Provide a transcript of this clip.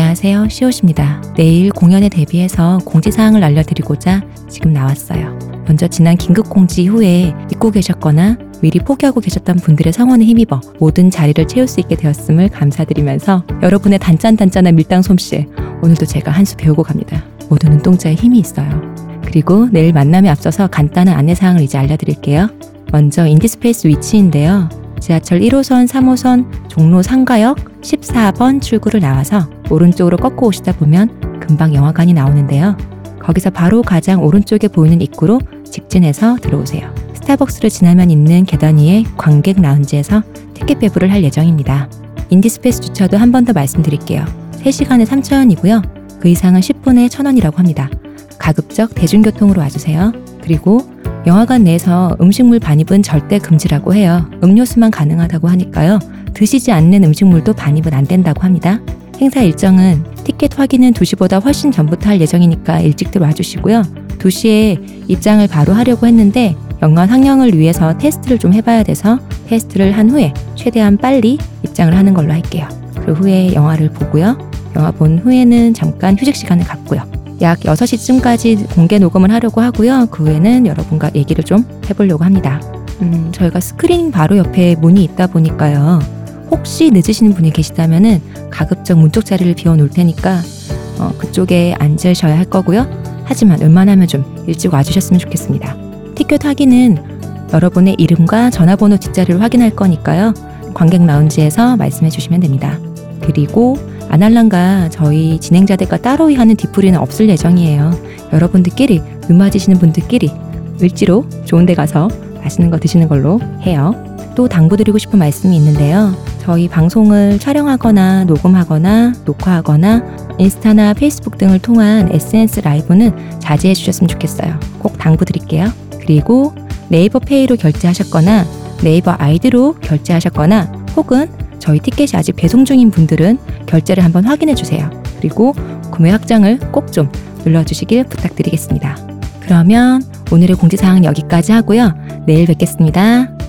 안녕하세요. 시옷입니다. 내일 공연에 대비해서 공지사항을 알려드리고자 지금 나왔어요. 먼저 지난 긴급공지 후에 잊고 계셨거나 미리 포기하고 계셨던 분들의 성원에 힘입어 모든 자리를 채울 수 있게 되었음을 감사드리면서 여러분의 단짠단짠한 밀당 솜씨 오늘도 제가 한 수 배우고 갑니다. 모두 눈동자에 힘이 있어요. 그리고 내일 만남에 앞서서 간단한 안내사항을 이제 알려드릴게요. 먼저 인디스페이스 위치인데요. 지하철 1호선, 3호선, 종로 3가역 14번 출구를 나와서 오른쪽으로 꺾고 오시다 보면 금방 영화관이 나오는데요. 거기서 바로 가장 오른쪽에 보이는 입구로 직진해서 들어오세요. 스타벅스를 지나면 있는 계단 위에 관객 라운지에서 티켓 배부를 할 예정입니다. 인디스페이스 주차도 한 번 더 말씀드릴게요. 3시간에 3,000원이고요. 그 이상은 10분에 1,000원이라고 합니다. 가급적 대중교통으로 와주세요. 그리고 영화관 내에서 음식물 반입은 절대 금지라고 해요. 음료수만 가능하다고 하니까요. 드시지 않는 음식물도 반입은 안 된다고 합니다. 행사 일정은 티켓 확인은 2시보다 훨씬 전부터 할 예정이니까 일찍들 와주시고요. 2시에 입장을 바로 하려고 했는데 연간 학령을 위해서 테스트를 좀 해봐야 돼서 테스트를 한 후에 최대한 빨리 입장을 하는 걸로 할게요. 그 후에 영화를 보고요. 영화 본 후에는 잠깐 휴식 시간을 갖고요. 약 6시쯤까지 공개 녹음을 하려고 하고요. 그 후에는 여러분과 얘기를 좀 해보려고 합니다. 음, 저희가 스크린 바로 옆에 문이 있다 보니까요. 혹시 늦으시는 분이 계시다면은 가급적 문쪽 자리를 비워 놓을 테니까 어, 그쪽에 앉으셔야 할 거고요. 하지만 웬만하면 좀 일찍 와주셨으면 좋겠습니다. 티켓 확인은 여러분의 이름과 전화번호 뒷자리를 확인할 거니까요. 관객 라운지에서 말씀해 주시면 됩니다. 그리고 아날랑과 저희 진행자들과 따로 하는 뒤풀이는 없을 예정이에요. 여러분들끼리 음맞으시는 분들끼리 을지로 좋은 데 가서 맛있는 거 드시는 걸로 해요. 또 당부드리고 싶은 말씀이 있는데요. 저희 방송을 촬영하거나 녹음하거나 녹화하거나 인스타나 페이스북 등을 통한 SNS 라이브는 자제해 주셨으면 좋겠어요. 꼭 당부드릴게요. 그리고 네이버 페이로 결제하셨거나 네이버 아이디로 결제하셨거나 혹은 저희 티켓이 아직 배송 중인 분들은 결제를 한번 확인해 주세요. 그리고 구매 확장을 꼭 좀 눌러주시길 부탁드리겠습니다. 그러면 오늘의 공지사항은 여기까지 하고요. 내일 뵙겠습니다.